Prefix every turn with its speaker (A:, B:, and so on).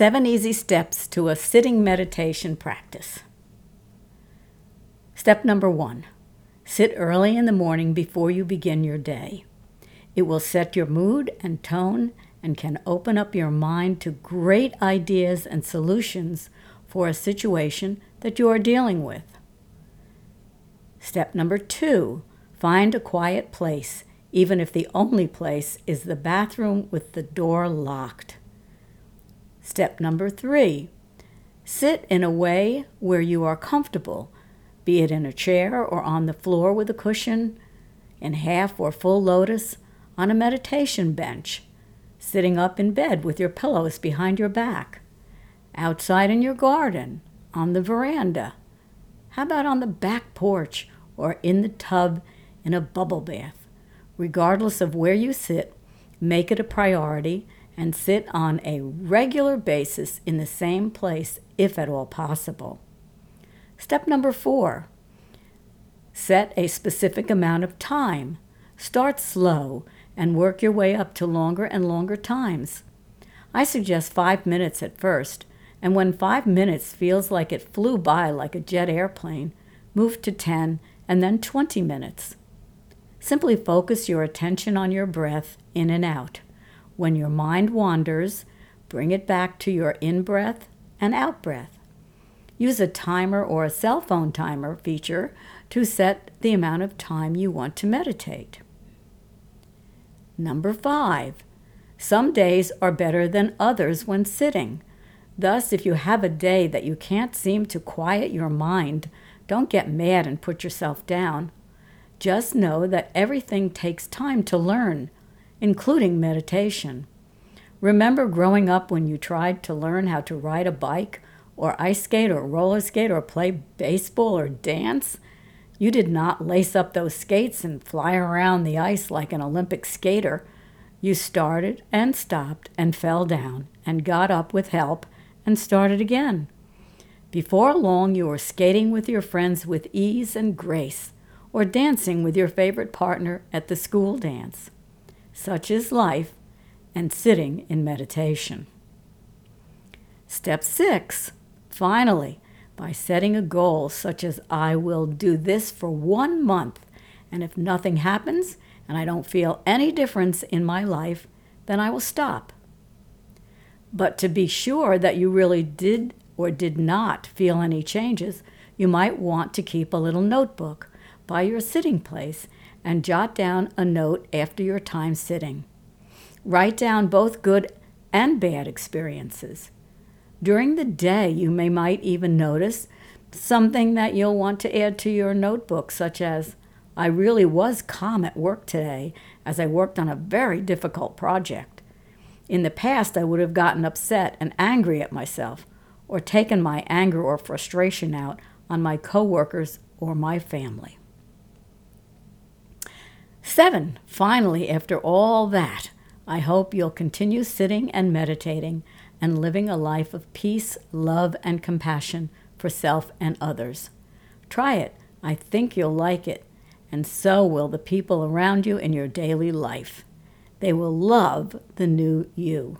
A: Seven easy steps to a sitting meditation practice. Step number one sit early in the morning before you begin your day. It will set your mood and tone and can open up your mind to great ideas and solutions for a situation that you are dealing with. Step number two find a quiet place, even if the only place is the bathroom with the door locked. Step number three sit in a way where you are comfortable, be it in a chair or on the floor with a cushion, in half or full lotus, on a meditation bench, sitting up in bed with your pillows behind your back, outside in your garden, on the veranda. How about on the back porch or in the tub in a bubble bath? Regardless of where you sit, make it a priority and sit on a regular basis in the same place if at all possible. Step number four set a specific amount of time. Start slow and work your way up to longer and longer times. I suggest five minutes at first, and when five minutes feels like it flew by like a jet airplane, move to 10 and then 20 minutes. Simply focus your attention on your breath in and out. When your mind wanders, bring it back to your in breath and out breath. Use a timer or a cell phone timer feature to set the amount of time you want to meditate. Number five, some days are better than others when sitting. Thus, if you have a day that you can't seem to quiet your mind, don't get mad and put yourself down. Just know that everything takes time to learn, including meditation. Remember growing up when you tried to learn how to ride a bike, or ice skate, or roller skate, or play baseball, or dance? You did not lace up those skates and fly around the ice like an Olympic skater. You started and stopped and fell down and got up with help and started again. Before long, you were skating with your friends with ease and grace, or dancing with your favorite partner at the school dance. Such is life and sitting in meditation. Step six, finally, by setting a goal such as I will do this for one month, and if nothing happens and I don't feel any difference in my life, then I will stop. But to be sure that you really did or did not feel any changes, you might want to keep a little notebook by your sitting place and jot down a note after your time sitting. Write down both good and bad experiences. During the day, you may might even notice something that you'll want to add to your notebook, such as, I really was calm at work today as I worked on a very difficult project. In the past, I would have gotten upset and angry at myself, or taken my anger or frustration out on my coworkers or my family. Seven, finally, after all that, I hope you'll continue sitting and meditating and living a life of peace, love, and compassion for self and others. Try it. I think you'll like it, and so will the people around you in your daily life. They will love the new you.